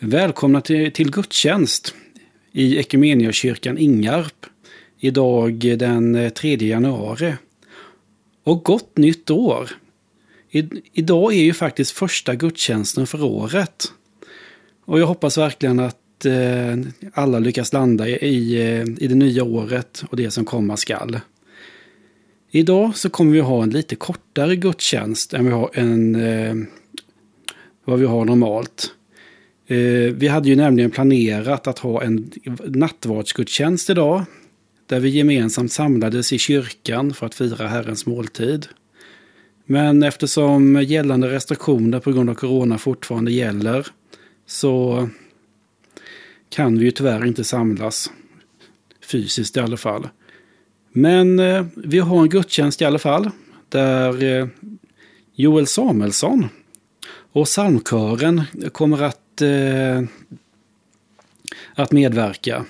Välkomna till, till gudstjänst i Equmeniakyrkan Ingarp. Idag den eh, 3 januari. Och gott nytt år! I, idag är ju faktiskt första gudstjänsten för året. Och jag hoppas verkligen att eh, alla lyckas landa i, eh, i det nya året och det som komma skall. Idag så kommer vi ha en lite kortare gudstjänst än vi har en, eh, vad vi har normalt. Eh, vi hade ju nämligen planerat att ha en nattvardsgudstjänst idag. Där vi gemensamt samlades i kyrkan för att fira Herrens måltid. Men eftersom gällande restriktioner på grund av corona fortfarande gäller så kan vi ju tyvärr inte samlas fysiskt i alla fall. Men eh, vi har en gudstjänst i alla fall där eh, Joel Samuelsson och psalmkören kommer att, eh, att medverka.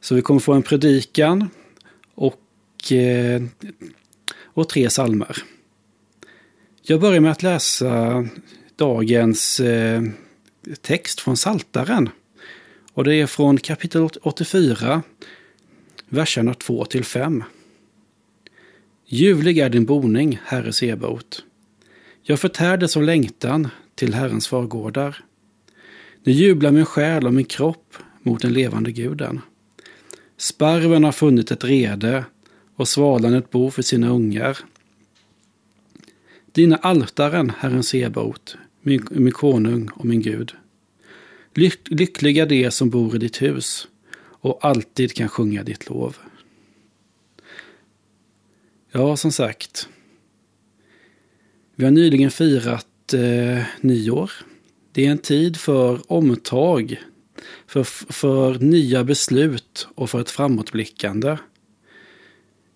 Så vi kommer få en predikan och, eh, och tre psalmer. Jag börjar med att läsa dagens eh, text från Saltaren. Och det är från kapitel 84, verserna 2 till 5. Ljuvlig är din boning, Herre Sebaot. Jag förtärdes av längtan till Herrens förgårdar. Nu jublar min själ och min kropp mot den levande guden. Sparven har funnit ett rede och svalan ett bo för sina ungar. Dina altaren, Herren Sebaot, min, min konung och min Gud. Lyck, lyckliga de som bor i ditt hus och alltid kan sjunga ditt lov. Ja, som sagt. Vi har nyligen firat eh, nyår. Det är en tid för omtag, för, för nya beslut och för ett framåtblickande.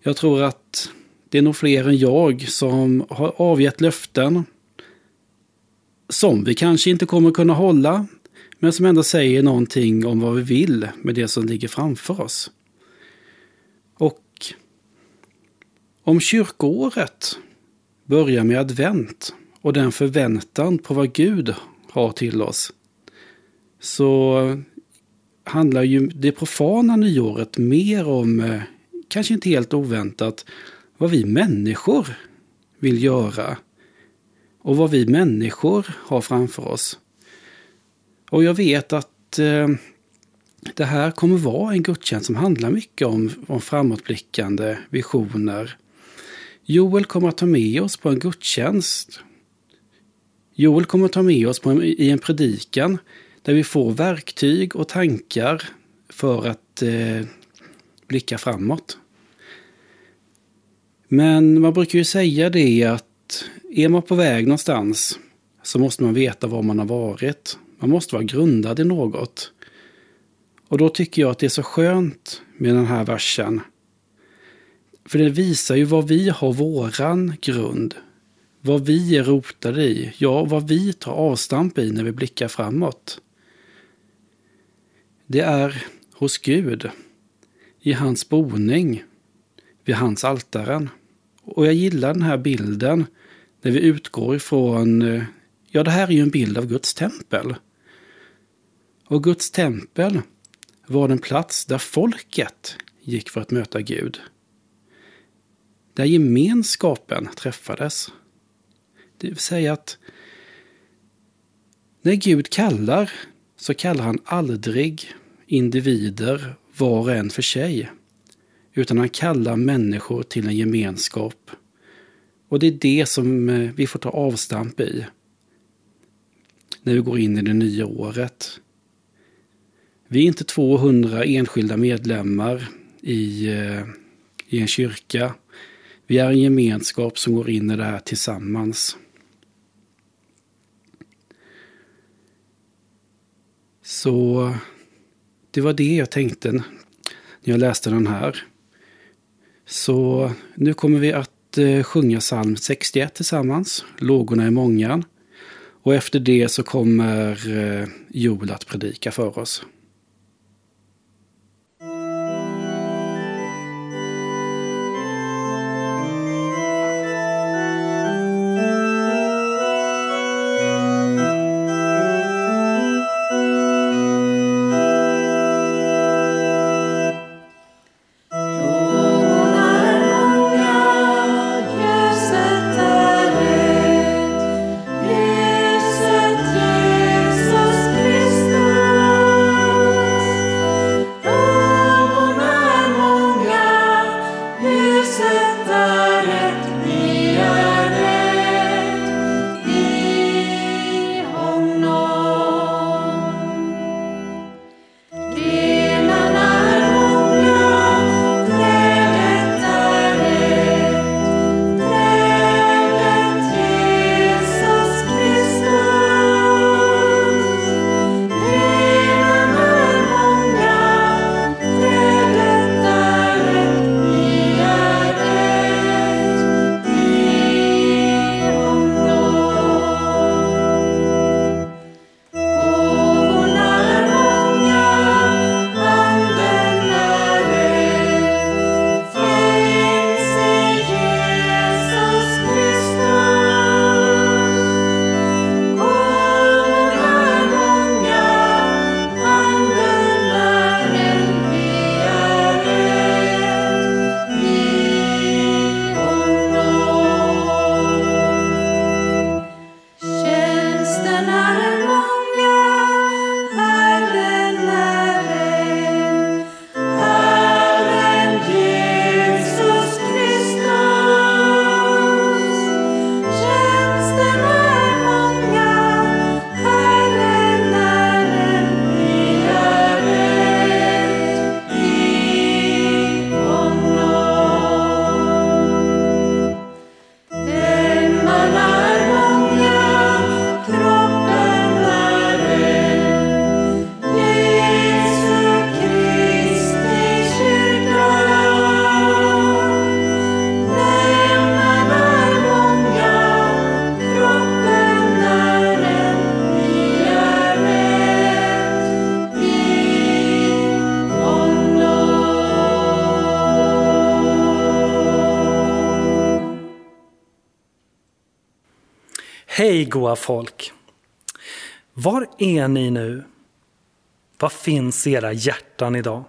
Jag tror att det är nog fler än jag som har avgett löften som vi kanske inte kommer kunna hålla, men som ändå säger någonting om vad vi vill med det som ligger framför oss. Och om kyrkoåret börjar med advent och den förväntan på vad Gud har till oss, så handlar ju det profana nyåret mer om, eh, kanske inte helt oväntat, vad vi människor vill göra och vad vi människor har framför oss. Och jag vet att eh, det här kommer vara en gudstjänst som handlar mycket om, om framåtblickande visioner. Joel kommer att ta med oss på en gudstjänst. Joel kommer att ta med oss på en, i en predikan där vi får verktyg och tankar för att eh, blicka framåt. Men man brukar ju säga det att är man på väg någonstans så måste man veta var man har varit. Man måste vara grundad i något. Och då tycker jag att det är så skönt med den här versen. För det visar ju var vi har våran grund. Vad vi är rotade i. Ja, vad vi tar avstamp i när vi blickar framåt. Det är hos Gud. I hans boning. Vid hans altaren. Och jag gillar den här bilden när vi utgår ifrån, ja det här är ju en bild av Guds tempel. Och Guds tempel var den plats där folket gick för att möta Gud. Där gemenskapen träffades. Det vill säga att när Gud kallar så kallar han aldrig individer var och en för sig. Utan han kallar människor till en gemenskap. Och det är det som eh, vi får ta avstamp i. När vi går in i det nya året. Vi är inte 200 enskilda medlemmar i, eh, i en kyrka. Vi är en gemenskap som går in i det här tillsammans. Så det var det jag tänkte när jag läste den här. Så nu kommer vi att eh, sjunga psalm 61 tillsammans. Lågorna är många. Och efter det så kommer eh, Joel att predika för oss. Hej goa folk! Var är ni nu? Var finns era hjärtan idag?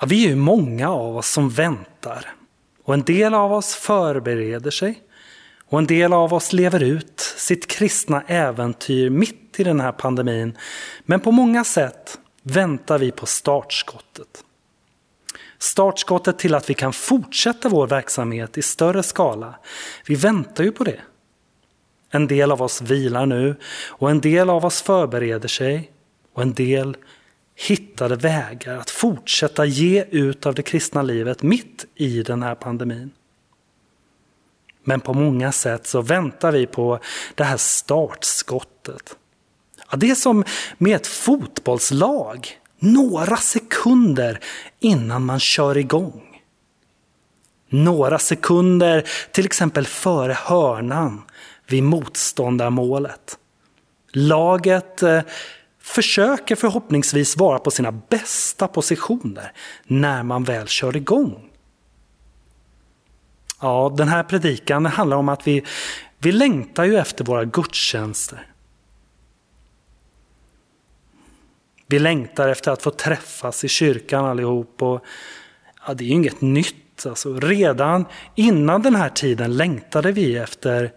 Ja, vi är ju många av oss som väntar och en del av oss förbereder sig och en del av oss lever ut sitt kristna äventyr mitt i den här pandemin. Men på många sätt väntar vi på startskottet. Startskottet till att vi kan fortsätta vår verksamhet i större skala. Vi väntar ju på det. En del av oss vilar nu och en del av oss förbereder sig och en del hittade vägar att fortsätta ge ut av det kristna livet mitt i den här pandemin. Men på många sätt så väntar vi på det här startskottet. Ja, det är som med ett fotbollslag, några sekunder innan man kör igång. Några sekunder till exempel före hörnan vid motståndarmålet. Laget eh, försöker förhoppningsvis vara på sina bästa positioner när man väl kör igång. Ja, den här predikan handlar om att vi, vi längtar ju efter våra gudstjänster. Vi längtar efter att få träffas i kyrkan allihop. Och, ja, det är ju inget nytt. Alltså, redan innan den här tiden längtade vi efter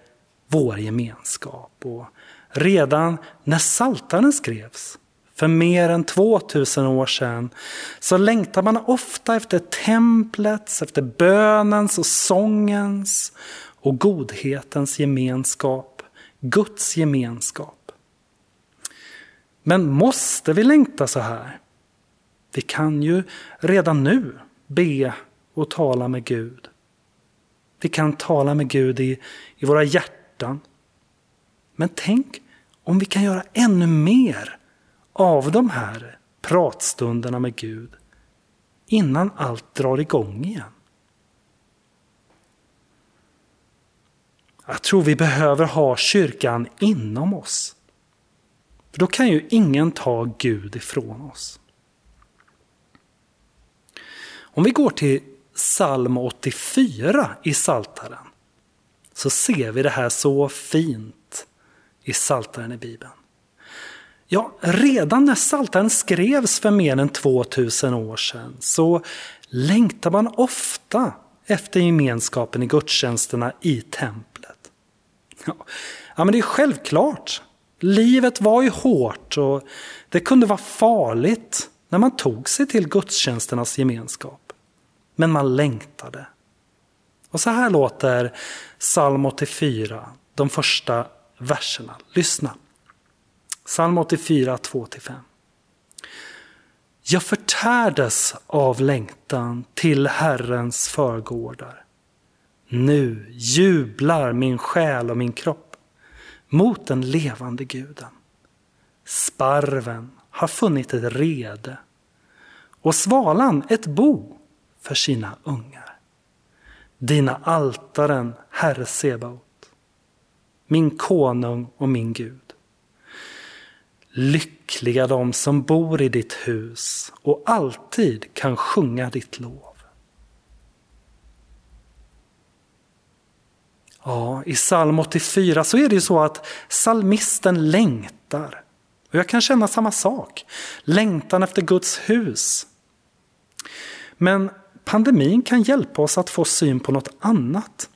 vår gemenskap. Och redan när Saltaren skrevs för mer än 2000 år sedan så längtar man ofta efter templets, efter bönens och sångens och godhetens gemenskap, Guds gemenskap. Men måste vi längta så här? Vi kan ju redan nu be och tala med Gud. Vi kan tala med Gud i, i våra hjärtan. Men tänk om vi kan göra ännu mer av de här pratstunderna med Gud innan allt drar igång igen. Jag tror vi behöver ha kyrkan inom oss. För då kan ju ingen ta Gud ifrån oss. Om vi går till psalm 84 i Saltaren så ser vi det här så fint i Saltaren i Bibeln. Ja, redan när Psaltaren skrevs för mer än 2000 år sedan så längtar man ofta efter gemenskapen i gudstjänsterna i templet. Ja, ja, men det är självklart. Livet var ju hårt och det kunde vara farligt när man tog sig till gudstjänsternas gemenskap. Men man längtade. Och så här låter psalm 84, de första verserna. Lyssna. Psalm 84, 2-5. Jag förtärdes av längtan till Herrens förgårdar. Nu jublar min själ och min kropp mot den levande guden. Sparven har funnit ett rede och svalan ett bo för sina ungar. Dina altaren, Herre Sebaot, min konung och min Gud. Lyckliga de som bor i ditt hus och alltid kan sjunga ditt lov. Ja, i psalm 84 så är det ju så att psalmisten längtar. Och jag kan känna samma sak. Längtan efter Guds hus. Men pandemin kan hjälpa oss att få syn på något annat.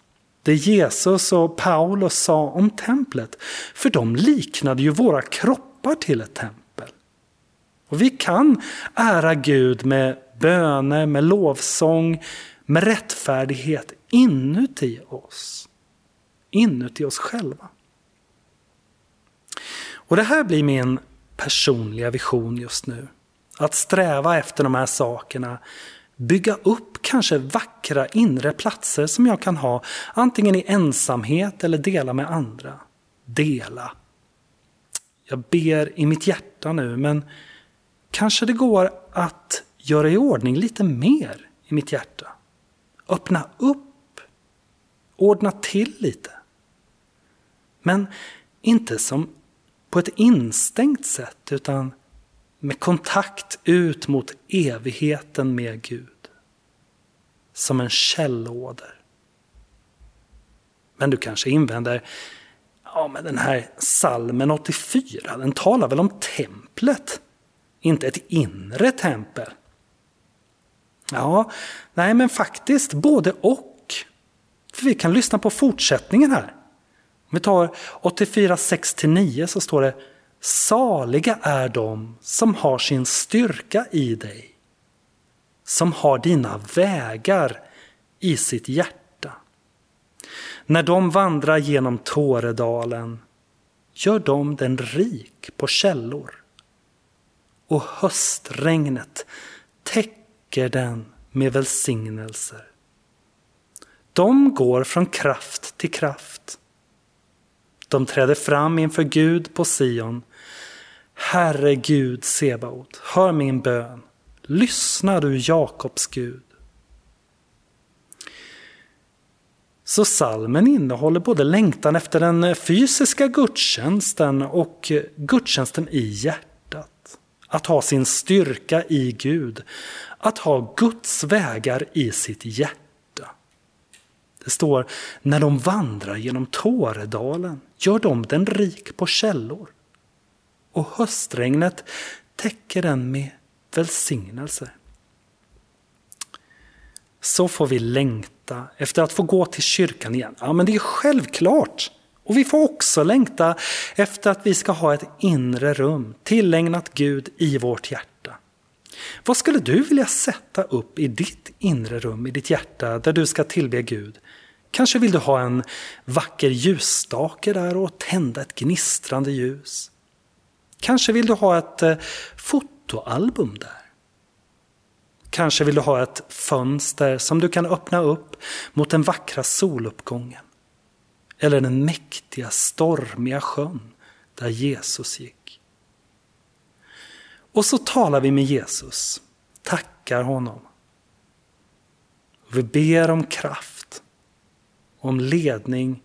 Det Jesus och Paulus sa om templet. För de liknade ju våra kroppar till ett tempel. Och vi kan ära Gud med böner, med lovsång, med rättfärdighet inuti oss. Inuti oss själva. Och det här blir min personliga vision just nu. Att sträva efter de här sakerna. Bygga upp kanske vackra inre platser som jag kan ha antingen i ensamhet eller dela med andra. Dela jag ber i mitt hjärta nu, men kanske det går att göra i ordning lite mer i mitt hjärta. Öppna upp, ordna till lite. Men inte som på ett instängt sätt, utan med kontakt ut mot evigheten med Gud. Som en källåder. Men du kanske invänder, Ja, men den här salmen 84, den talar väl om templet? Inte ett inre tempel? Ja, nej men faktiskt både och. För vi kan lyssna på fortsättningen här. Om vi tar 84, 6-9 så står det Saliga är de som har sin styrka i dig, som har dina vägar i sitt hjärta. När de vandrar genom Tåredalen gör de den rik på källor och höstregnet täcker den med välsignelser. De går från kraft till kraft. De träder fram inför Gud på Sion. Herre Gud Sebaot, hör min bön. Lyssna du Jakobs Gud. Så salmen innehåller både längtan efter den fysiska gudstjänsten och gudstjänsten i hjärtat. Att ha sin styrka i Gud. Att ha Guds vägar i sitt hjärta. Det står, när de vandrar genom Tåredalen gör de den rik på källor. Och höstregnet täcker den med välsignelse. Så får vi längta efter att få gå till kyrkan igen. Ja, men det är självklart. Och vi får också längta efter att vi ska ha ett inre rum tillägnat Gud i vårt hjärta. Vad skulle du vilja sätta upp i ditt inre rum, i ditt hjärta, där du ska tillbe Gud? Kanske vill du ha en vacker ljusstake där och tända ett gnistrande ljus. Kanske vill du ha ett eh, fotoalbum där. Kanske vill du ha ett fönster som du kan öppna upp mot den vackra soluppgången. Eller den mäktiga, stormiga sjön där Jesus gick. Och så talar vi med Jesus, tackar honom. Vi ber om kraft, om ledning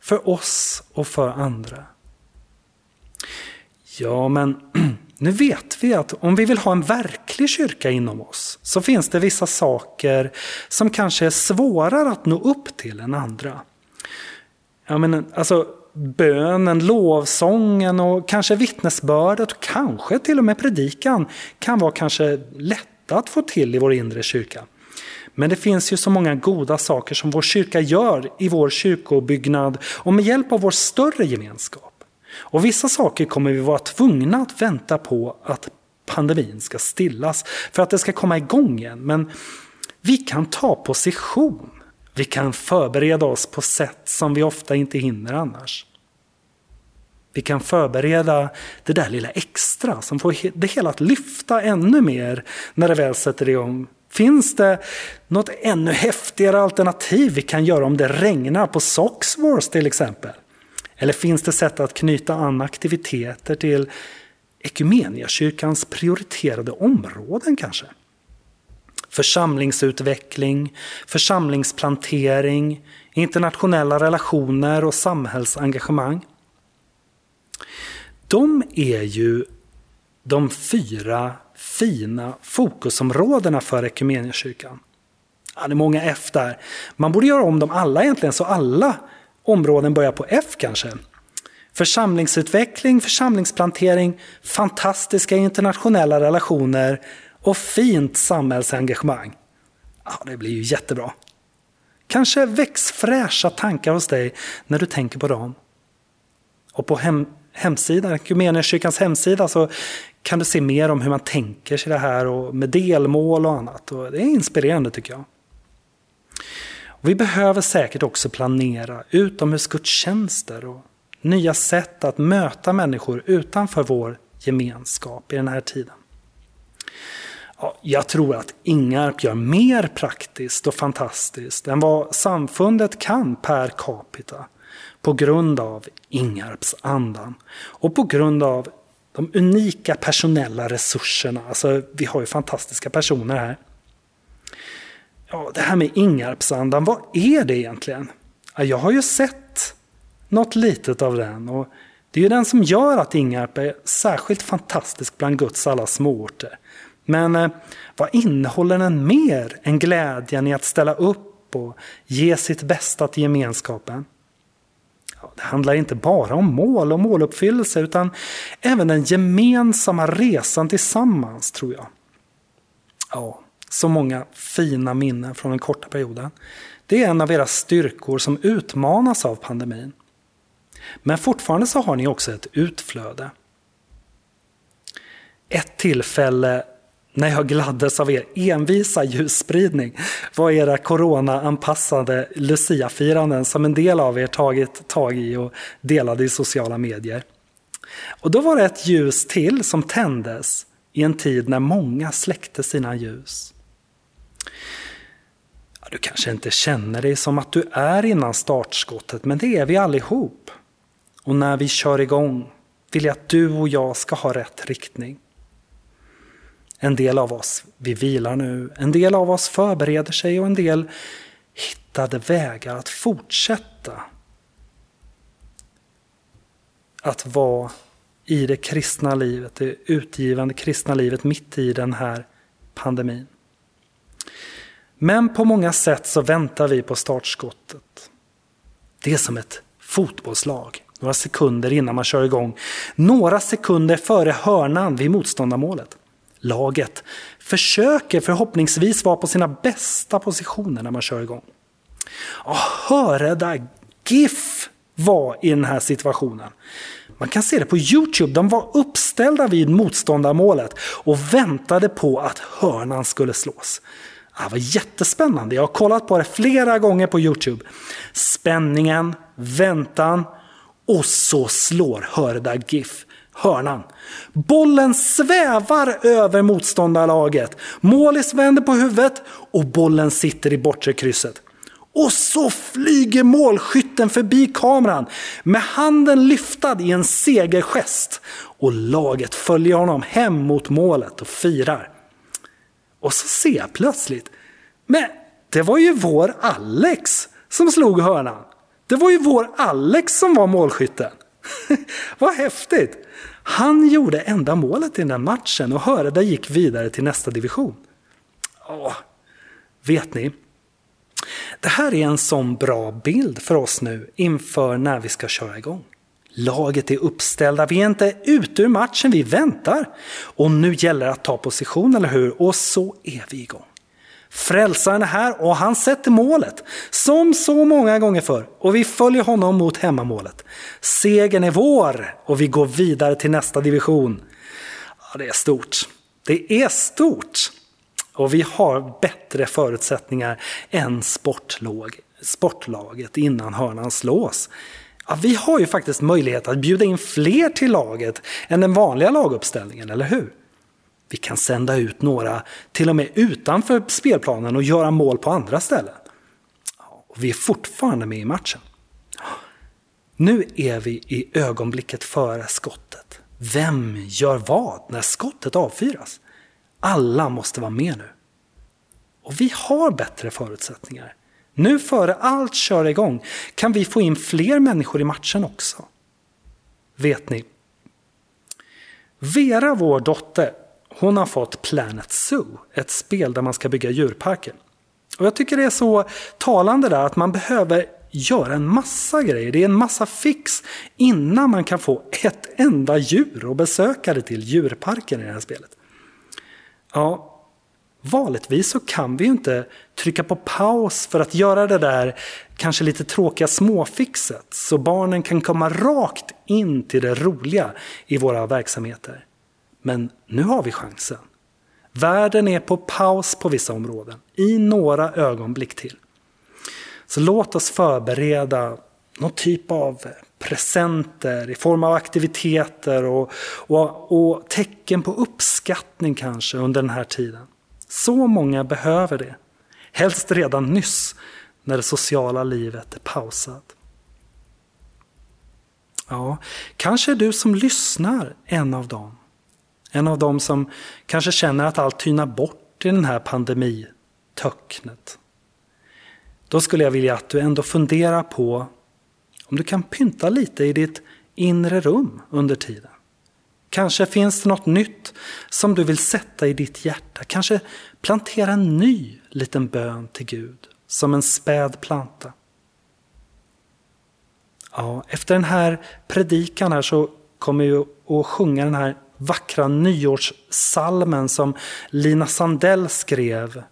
för oss och för andra. Ja, men nu vet vi att om vi vill ha en verklig kyrka inom oss så finns det vissa saker som kanske är svårare att nå upp till än andra. Ja, men alltså bönen, lovsången och kanske vittnesbördet och kanske till och med predikan kan vara kanske lätta att få till i vår inre kyrka. Men det finns ju så många goda saker som vår kyrka gör i vår kyrkobyggnad och med hjälp av vår större gemenskap. Och vissa saker kommer vi vara tvungna att vänta på att pandemin ska stillas för att det ska komma igång igen. Men vi kan ta position. Vi kan förbereda oss på sätt som vi ofta inte hinner annars. Vi kan förbereda det där lilla extra som får det hela att lyfta ännu mer när det väl sätter igång. Finns det något ännu häftigare alternativ vi kan göra om det regnar på Soxwars till exempel? Eller finns det sätt att knyta an aktiviteter till kyrkans prioriterade områden kanske? Församlingsutveckling, församlingsplantering, internationella relationer och samhällsengagemang. De är ju de fyra fina fokusområdena för kyrkan. Ja, det är många F där. Man borde göra om dem alla egentligen så alla områden börjar på F kanske. Församlingsutveckling, församlingsplantering, fantastiska internationella relationer och fint samhällsengagemang. Ja, det blir ju jättebra. Kanske väcks fräscha tankar hos dig när du tänker på dem. Och på hem, hemsidan, Equmeniakyrkans hemsida, så kan du se mer om hur man tänker sig det här och med delmål och annat. Och det är inspirerande tycker jag. Och vi behöver säkert också planera utomhusgudstjänster och nya sätt att möta människor utanför vår gemenskap i den här tiden. Ja, jag tror att Ingarp gör mer praktiskt och fantastiskt än vad samfundet kan per capita på grund av Ingarps andan och på grund av de unika personella resurserna. Alltså, vi har ju fantastiska personer här ja, det här med Ingarpsandan, vad är det egentligen? Ja, jag har ju sett något litet av den och det är ju den som gör att Ingarp är särskilt fantastisk bland Guds alla småorter. Men eh, vad innehåller den mer än glädjen i att ställa upp och ge sitt bästa till gemenskapen? Ja, Det handlar inte bara om mål och måluppfyllelse utan även den gemensamma resan tillsammans tror jag. Ja, så många fina minnen från den korta perioden. Det är en av era styrkor som utmanas av pandemin. Men fortfarande så har ni också ett utflöde. Ett tillfälle när jag gladdes av er envisa ljusspridning var era corona-anpassade som en del av er tagit tag i och delade i sociala medier. Och då var det ett ljus till som tändes i en tid när många släckte sina ljus. Du kanske inte känner dig som att du är innan startskottet, men det är vi allihop. Och när vi kör igång vill jag att du och jag ska ha rätt riktning. En del av oss, vi vilar nu. En del av oss förbereder sig och en del hittade vägar att fortsätta att vara i det kristna livet, det utgivande kristna livet mitt i den här pandemin. Men på många sätt så väntar vi på startskottet. Det är som ett fotbollslag. Några sekunder innan man kör igång. Några sekunder före hörnan vid motståndarmålet. Laget försöker förhoppningsvis vara på sina bästa positioner när man kör igång. Och GIF var i den här situationen. Man kan se det på Youtube. De var uppställda vid motståndarmålet och väntade på att hörnan skulle slås. Det var jättespännande. Jag har kollat på det flera gånger på Youtube. Spänningen, väntan och så slår Hörda GIF hörnan. Bollen svävar över motståndarlaget. Målis vänder på huvudet och bollen sitter i bortre krysset. Och så flyger målskytten förbi kameran med handen lyftad i en segergest. Och laget följer honom hem mot målet och firar. Och så ser jag plötsligt, men det var ju vår Alex som slog hörnan. Det var ju vår Alex som var målskytten. Vad häftigt! Han gjorde enda målet i den matchen och Höreda gick vidare till nästa division. Åh, vet ni? Det här är en sån bra bild för oss nu inför när vi ska köra igång. Laget är uppställda, vi är inte ute ur matchen, vi väntar. Och nu gäller det att ta position, eller hur? Och så är vi igång. Frälsaren är här och han sätter målet, som så många gånger förr. Och vi följer honom mot hemmamålet. Segern är vår och vi går vidare till nästa division. Ja, det är stort. Det är stort. Och vi har bättre förutsättningar än sportlag, sportlaget innan hörnan slås. Ja, vi har ju faktiskt möjlighet att bjuda in fler till laget än den vanliga laguppställningen, eller hur? Vi kan sända ut några till och med utanför spelplanen och göra mål på andra ställen. Och vi är fortfarande med i matchen. Nu är vi i ögonblicket före skottet. Vem gör vad när skottet avfyras? Alla måste vara med nu. Och vi har bättre förutsättningar. Nu före allt kör igång kan vi få in fler människor i matchen också. Vet ni? Vera, vår dotter, hon har fått Planet Zoo, ett spel där man ska bygga djurparker. Och jag tycker det är så talande där att man behöver göra en massa grejer. Det är en massa fix innan man kan få ett enda djur och besökare till djurparken i det här spelet. Ja, vanligtvis så kan vi ju inte trycka på paus för att göra det där kanske lite tråkiga småfixet så barnen kan komma rakt in till det roliga i våra verksamheter. Men nu har vi chansen. Världen är på paus på vissa områden, i några ögonblick till. Så låt oss förbereda någon typ av presenter i form av aktiviteter och, och, och, tecken på uppskattning kanske under den här tiden. Så många behöver det. Helst redan nyss när det sociala livet är pausat. Ja, kanske är du som lyssnar en av dem. En av dem som kanske känner att allt tynar bort i den här pandemitöcknet. Då skulle jag vilja att du ändå funderar på om du kan pynta lite i ditt inre rum under tiden. Kanske finns det något nytt som du vill sätta i ditt hjärta. Kanske plantera en ny liten bön till Gud som en späd planta. Ja, efter den här predikan här så kommer vi att sjunga den här vackra nyårssalmen som Lina Sandell skrev.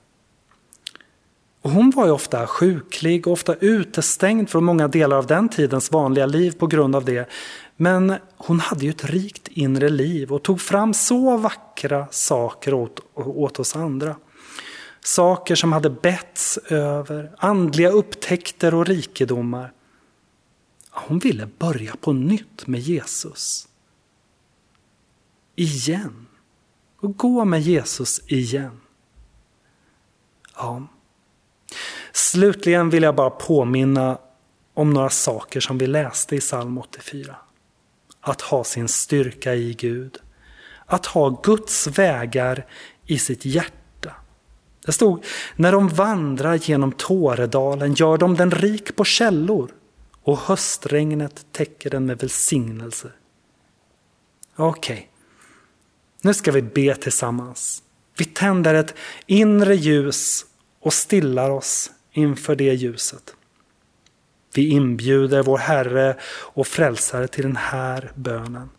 Och hon var ju ofta sjuklig och ofta utestängd från många delar av den tidens vanliga liv på grund av det. Men hon hade ju ett rikt inre liv och tog fram så vackra saker åt, åt oss andra. Saker som hade betts över, andliga upptäckter och rikedomar. Hon ville börja på nytt med Jesus. Igen. Och gå med Jesus igen. Ja. Slutligen vill jag bara påminna om några saker som vi läste i psalm 84. Att ha sin styrka i Gud. Att ha Guds vägar i sitt hjärta. Det stod, när de vandrar genom Tåredalen gör de den rik på källor och höstregnet täcker den med välsignelse. Okej, okay. nu ska vi be tillsammans. Vi tänder ett inre ljus och stillar oss inför det ljuset. Vi inbjuder vår Herre och Frälsare till den här bönen.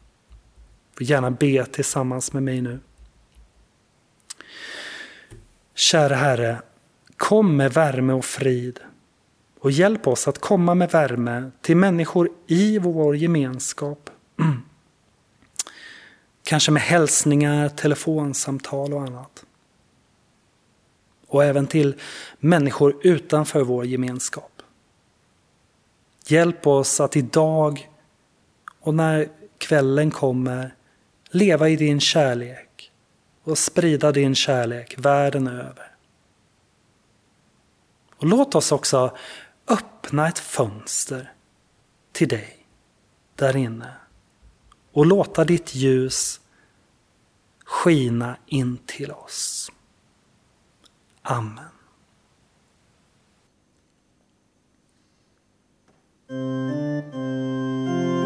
Vi gärna be tillsammans med mig nu. Kära Herre, kom med värme och frid och hjälp oss att komma med värme till människor i vår gemenskap. Kanske med hälsningar, telefonsamtal och annat. Och även till människor utanför vår gemenskap. Hjälp oss att idag och när kvällen kommer leva i din kärlek och sprida din kärlek världen över. Och låt oss också öppna ett fönster till dig där inne och låta ditt ljus skina in till oss. Amen. Thank you.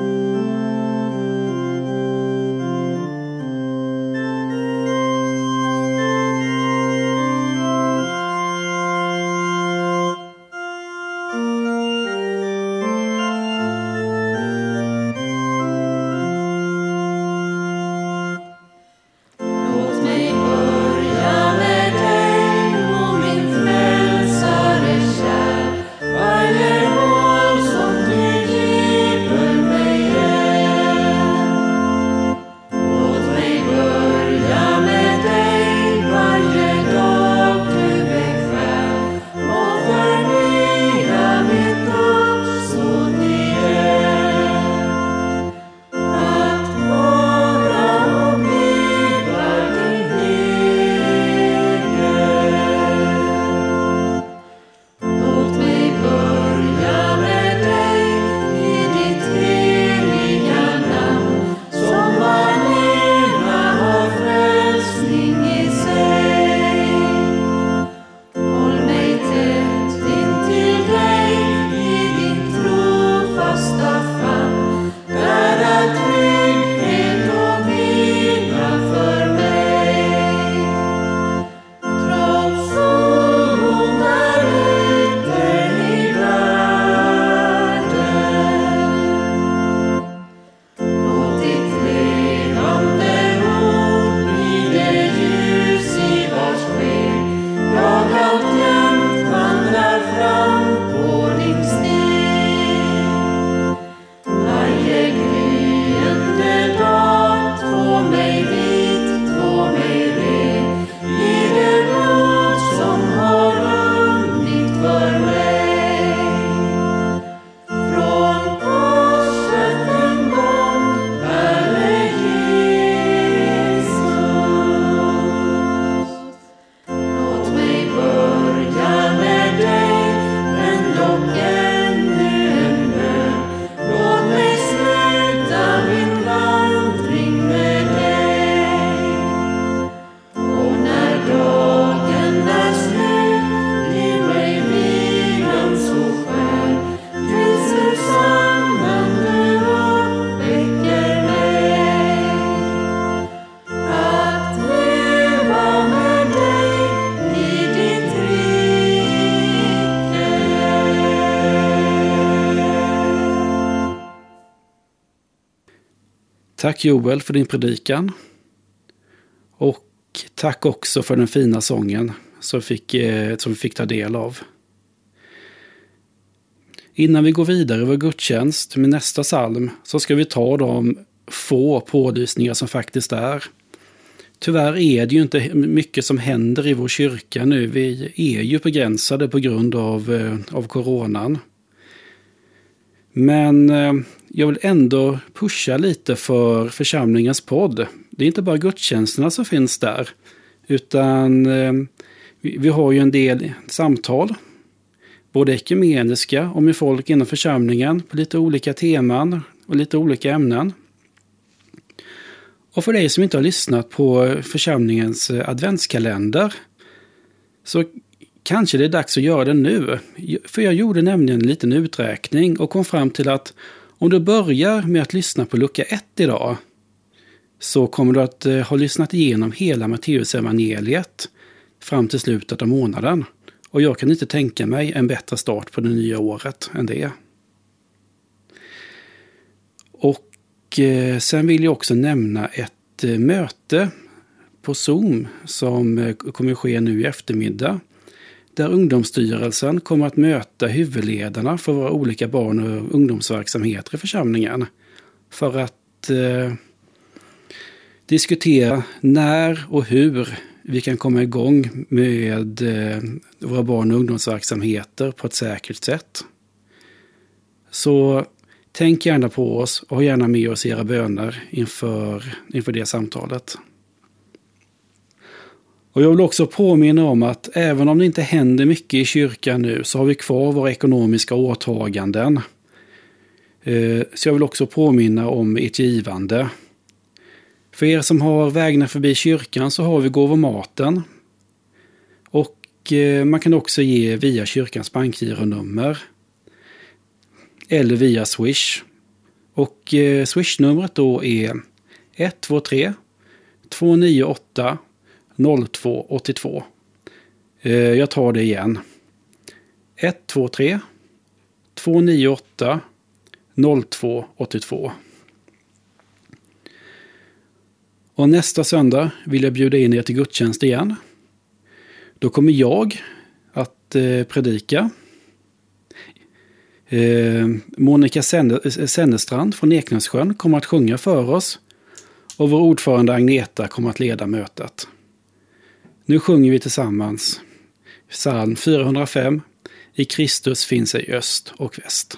Tack Joel för din predikan. Och tack också för den fina sången som, fick, eh, som vi fick ta del av. Innan vi går vidare över gudstjänst med nästa psalm så ska vi ta de få pålysningar som faktiskt är. Tyvärr är det ju inte mycket som händer i vår kyrka nu. Vi är ju begränsade på grund av, eh, av coronan. Men eh, jag vill ändå pusha lite för församlingens podd. Det är inte bara gudstjänsterna som finns där. Utan eh, vi har ju en del samtal. Både ekumeniska och med folk inom församlingen på lite olika teman och lite olika ämnen. Och för dig som inte har lyssnat på församlingens eh, adventskalender så kanske det är dags att göra det nu. För jag gjorde nämligen en liten uträkning och kom fram till att om du börjar med att lyssna på lucka 1 idag så kommer du att eh, ha lyssnat igenom hela Matteusevangeliet fram till slutet av månaden. Och jag kan inte tänka mig en bättre start på det nya året än det. Och eh, sen vill jag också nämna ett eh, möte på Zoom som kommer ske nu i eftermiddag där Ungdomsstyrelsen kommer att möta huvudledarna för våra olika barn och ungdomsverksamheter i församlingen. För att eh, diskutera när och hur vi kan komma igång med eh, våra barn och ungdomsverksamheter på ett säkert sätt. Så tänk gärna på oss och ha gärna med oss era böner inför, inför det samtalet. Och jag vill också påminna om att även om det inte händer mycket i kyrkan nu så har vi kvar våra ekonomiska åtaganden. Eh, så jag vill också påminna om ert givande. För er som har vägarna förbi kyrkan så har vi gåvomaten. Och eh, man kan också ge via kyrkans bankgironummer. Eller via Swish. Och eh, Swish-numret då är 123 298 0282. Eh, jag tar det igen. 123 298 0282. Och nästa söndag vill jag bjuda in er till gudstjänst igen. Då kommer jag att eh, predika. Eh, Monica eh, Sennestrand från Eknässjön kommer att sjunga för oss. Och vår ordförande Agneta kommer att leda mötet. Nu sjunger vi tillsammans psalm 405. I Kristus finns ej öst och väst.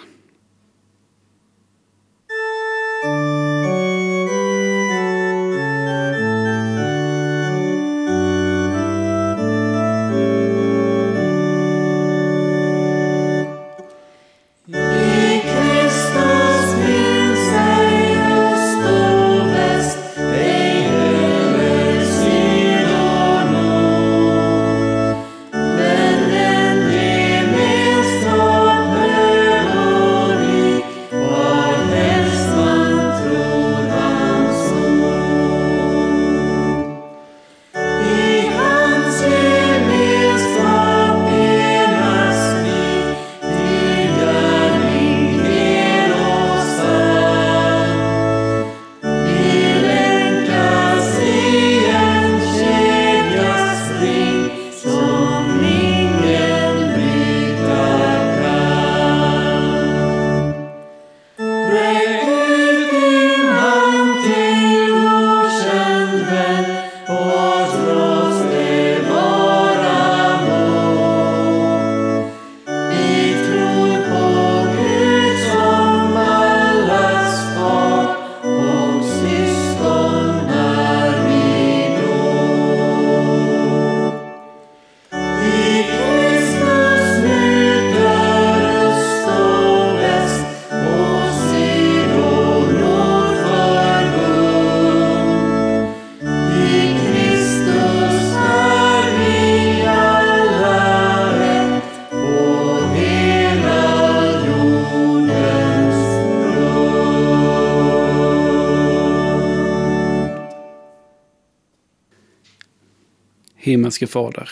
Himmelske Fader.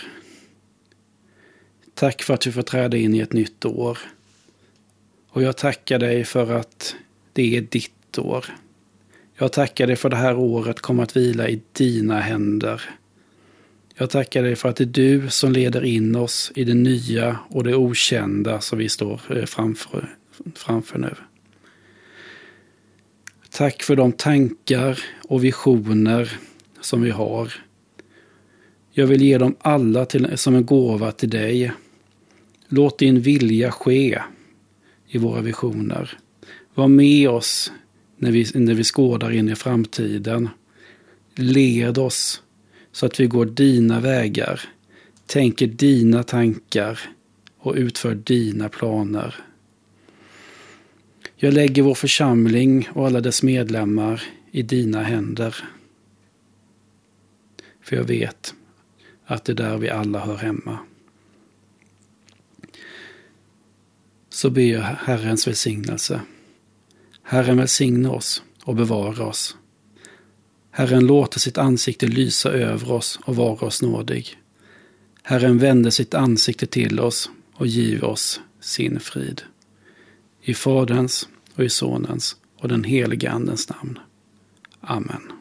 Tack för att vi får träda in i ett nytt år. Och jag tackar dig för att det är ditt år. Jag tackar dig för det här året kommer att vila i dina händer. Jag tackar dig för att det är du som leder in oss i det nya och det okända som vi står eh, framför, framför nu. Tack för de tankar och visioner som vi har. Jag vill ge dem alla till, som en gåva till dig. Låt din vilja ske i våra visioner. Var med oss när vi, när vi skådar in i framtiden. Led oss så att vi går dina vägar, tänker dina tankar och utför dina planer. Jag lägger vår församling och alla dess medlemmar i dina händer. För jag vet att det är där vi alla hör hemma. Så ber jag Herrens välsignelse. Herren välsigne oss och bevara oss. Herren låter sitt ansikte lysa över oss och vara oss nådig. Herren vände sitt ansikte till oss och giv oss sin frid. I Faderns och i Sonens och den helige Andens namn. Amen.